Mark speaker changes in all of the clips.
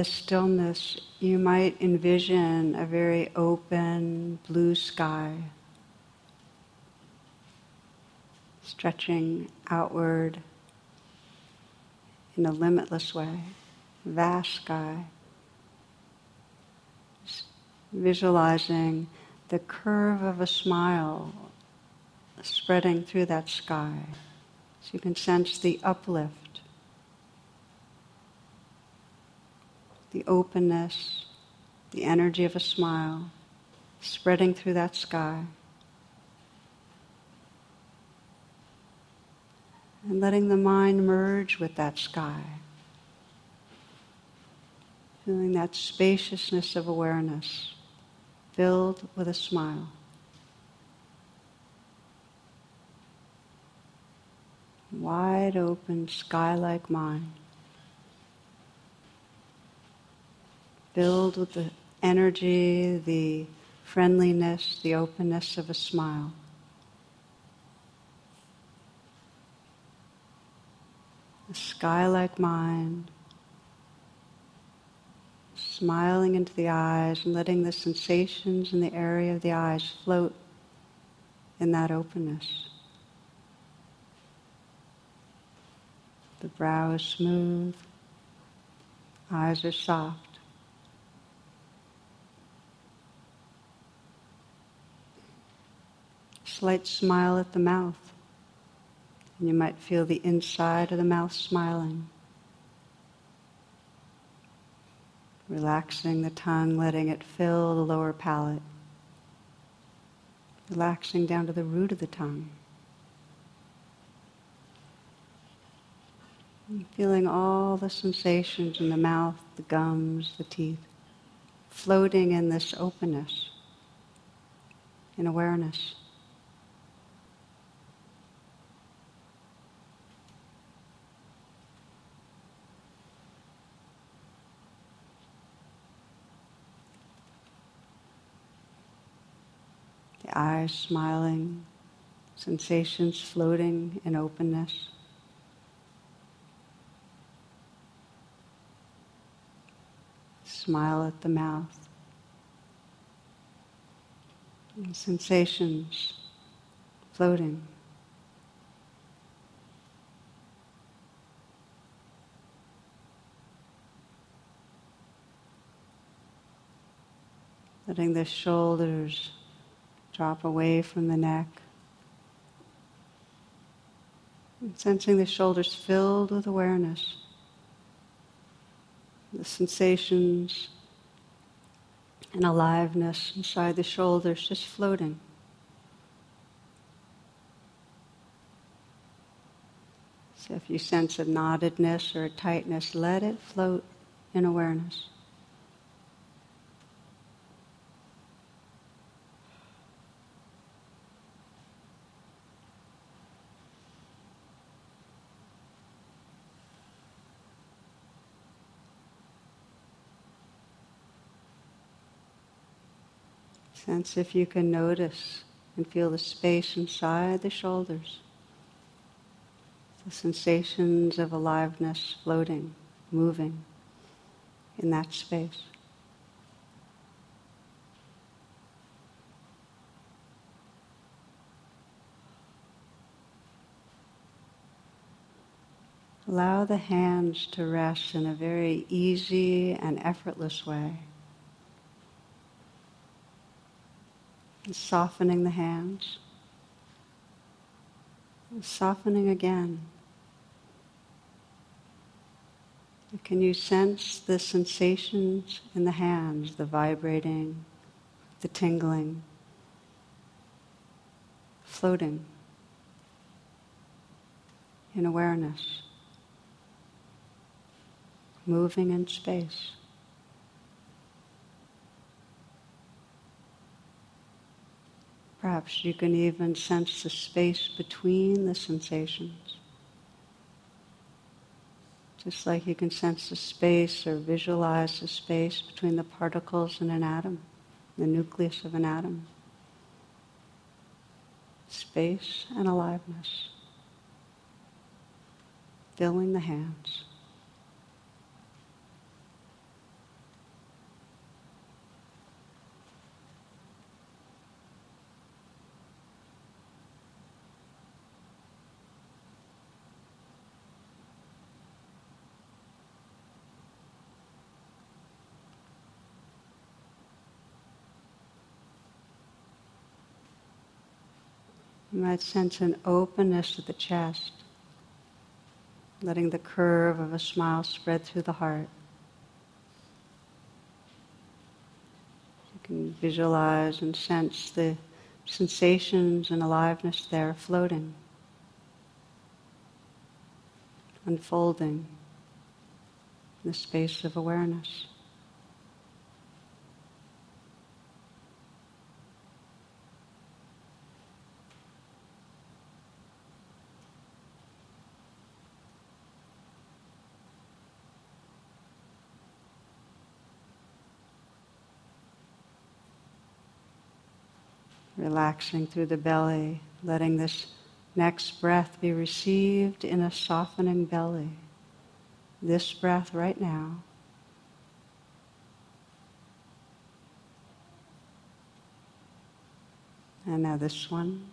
Speaker 1: the stillness, you might envision a very open blue sky stretching outward in a limitless way, vast sky. Visualizing the curve of a smile spreading through that sky. So you can sense the uplift, the openness, the energy of a smile spreading through that sky. and letting the mind merge with that sky. Feeling that spaciousness of awareness filled with a smile. Wide open, sky like mind. Filled with the energy, the friendliness, the openness of a smile. a sky like mind, smiling into the eyes and letting the sensations in the area of the eyes float in that openness. The brow is smooth, eyes are soft. Slight smile at the mouth. And you might feel the inside of the mouth smiling. Relaxing the tongue, letting it fill the lower palate. Relaxing down to the root of the tongue. And feeling all the sensations in the mouth, the gums, the teeth, floating in this openness, in awareness. The eyes smiling, sensations floating in openness. Smile at the mouth. And sensations floating. Letting the shoulders drop away from the neck. And sensing the shoulders filled with awareness, the sensations and aliveness inside the shoulders just floating. So if you sense a knottedness or a tightness, let it float in awareness. Sense if you can notice and feel the space inside the shoulders. The sensations of aliveness floating, moving in that space. Allow the hands to rest in a very easy and effortless way. And softening the hands. And softening again. Can you sense the sensations in the hands, the vibrating, the tingling, floating in awareness, moving in space? Perhaps you can even sense the space between the sensations. Just like you can sense the space or visualize the space between the particles in an atom, the nucleus of an atom. Space and aliveness. Filling the hands. You might sense an openness of the chest, letting the curve of a smile spread through the heart. You can visualize and sense the sensations and aliveness there floating, unfolding in the space of awareness. Relaxing through the belly, letting this next breath be received in a softening belly. This breath right now. And now this one.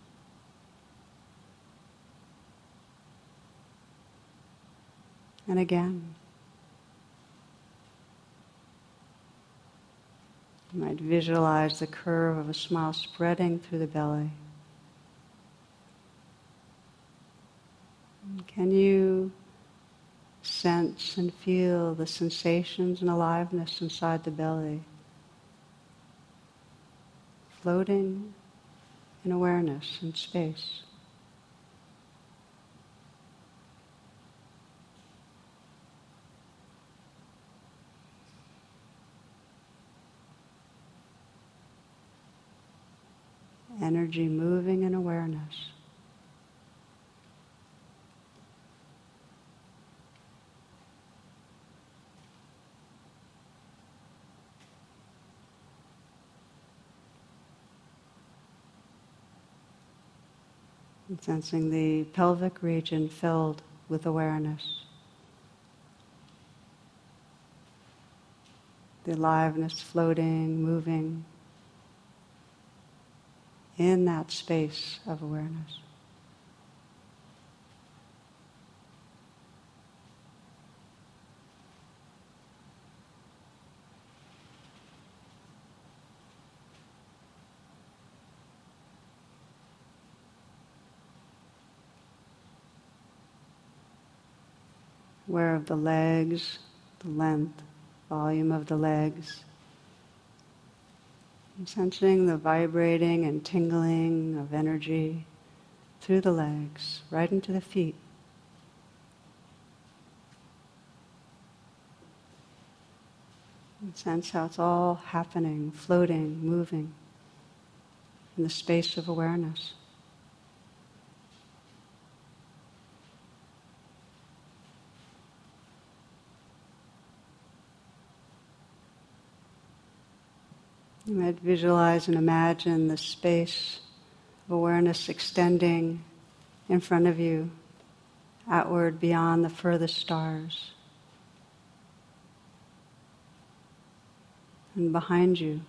Speaker 1: And again. You might visualize the curve of a smile spreading through the belly. Can you sense and feel the sensations and aliveness inside the belly? Floating in awareness and space. Energy moving in awareness. And sensing the pelvic region filled with awareness. The aliveness floating, moving, in that space of awareness. Aware of the legs, the length, volume of the legs. And sensing the vibrating and tingling of energy through the legs, right into the feet. And sense how it's all happening, floating, moving in the space of awareness. You might visualize and imagine the space of awareness extending in front of you, outward beyond the furthest stars. And behind you,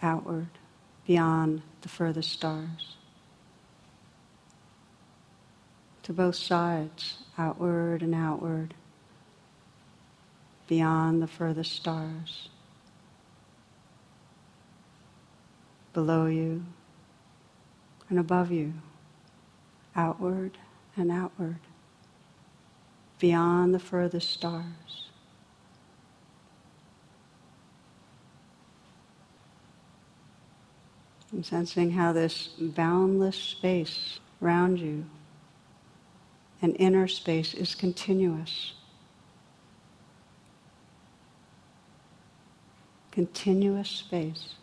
Speaker 1: outward beyond the furthest stars. To both sides, outward and outward, beyond the furthest stars. Below you and above you, outward and outward, beyond the furthest stars. I'm sensing how this boundless space around you, and inner space, is continuous. Continuous space.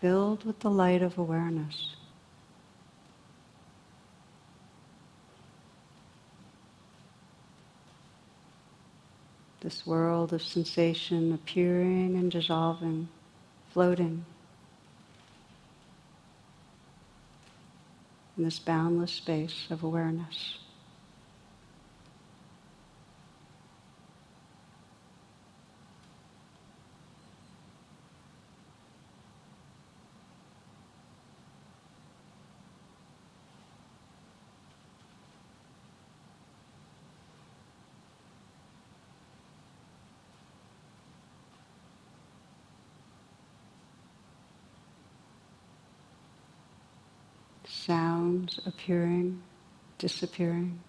Speaker 1: Filled with the light of awareness. This world of sensation appearing and dissolving, floating in this boundless space of awareness. Sounds appearing, disappearing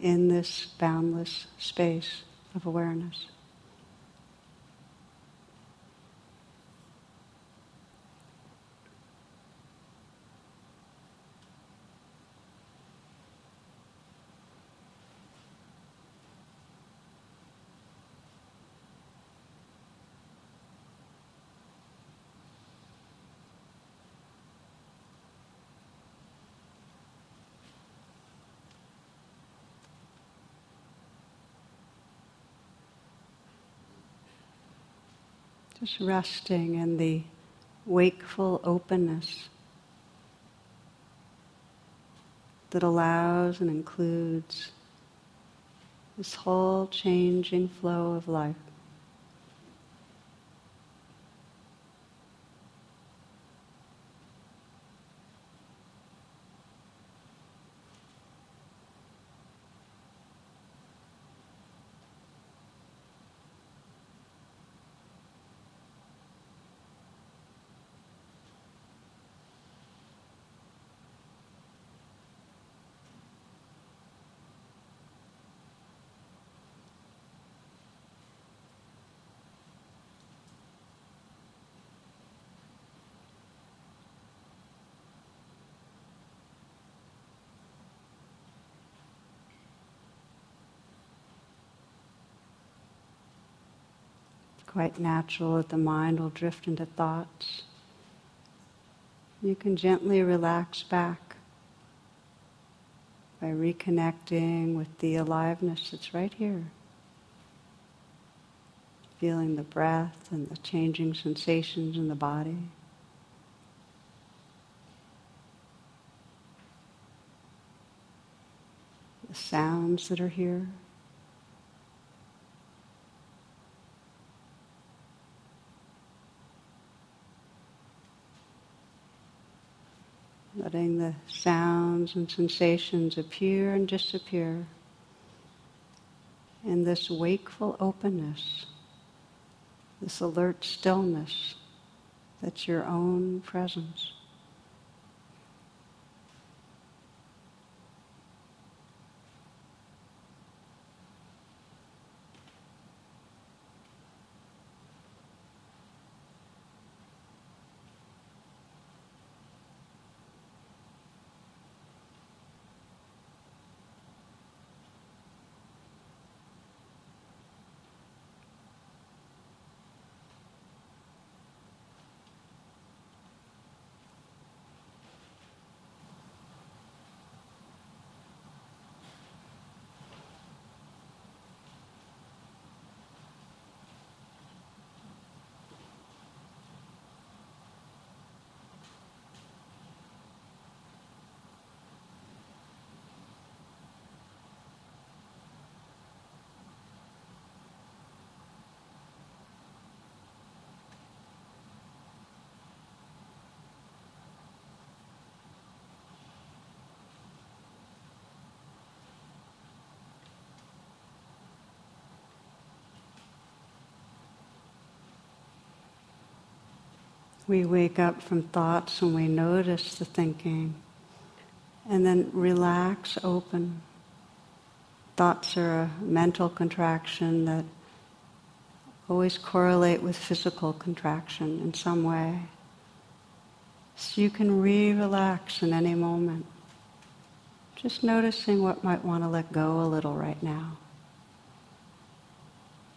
Speaker 1: in this boundless space of awareness. Just resting in the wakeful openness that allows and includes this whole changing flow of life. Quite natural that the mind will drift into thoughts. You can gently relax back by reconnecting with the aliveness that's right here. Feeling the breath and the changing sensations in the body. The sounds that are here. Letting the sounds and sensations appear and disappear in this wakeful openness, this alert stillness that's your own presence. We wake up from thoughts and we notice the thinking and then relax open. Thoughts are a mental contraction that always correlate with physical contraction in some way. So you can re-relax in any moment. Just noticing what might want to let go a little right now.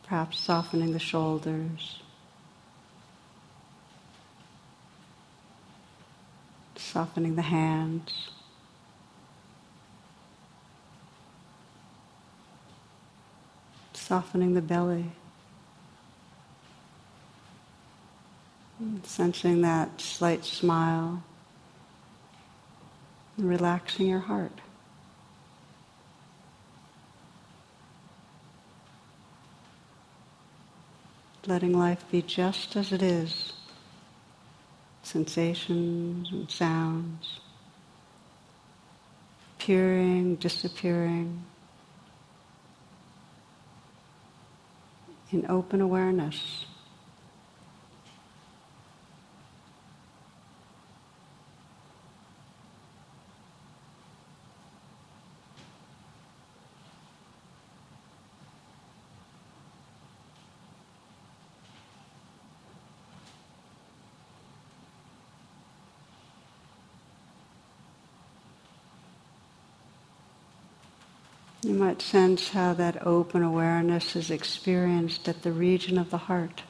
Speaker 1: Perhaps softening the shoulders, softening the hands. Softening the belly. Sensing that slight smile. Relaxing your heart. letting life be just as it is sensations and sounds, appearing, disappearing, in open awareness. You might sense how that open awareness is experienced at the region of the heart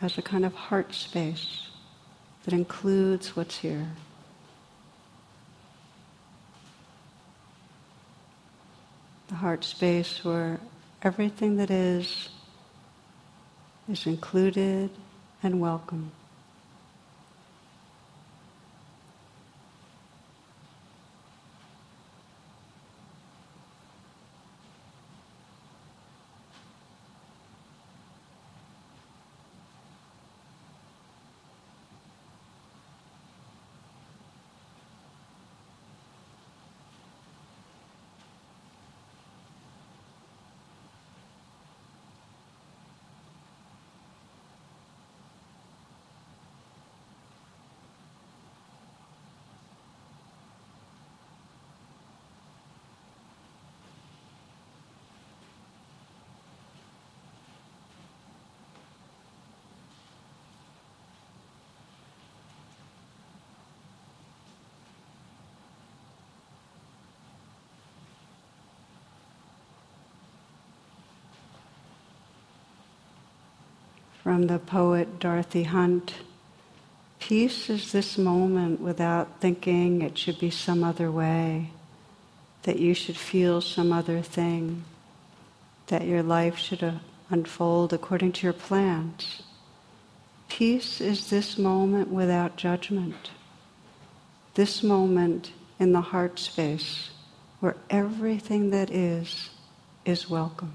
Speaker 1: as a kind of heart space that includes what's here. The heart space where everything that is is included and welcome. From the poet Dorothy Hunt. Peace is this moment without thinking it should be some other way, that you should feel some other thing, that your life should uh, unfold according to your plans. Peace is this moment without judgment, this moment in the heart space where everything that is is welcome.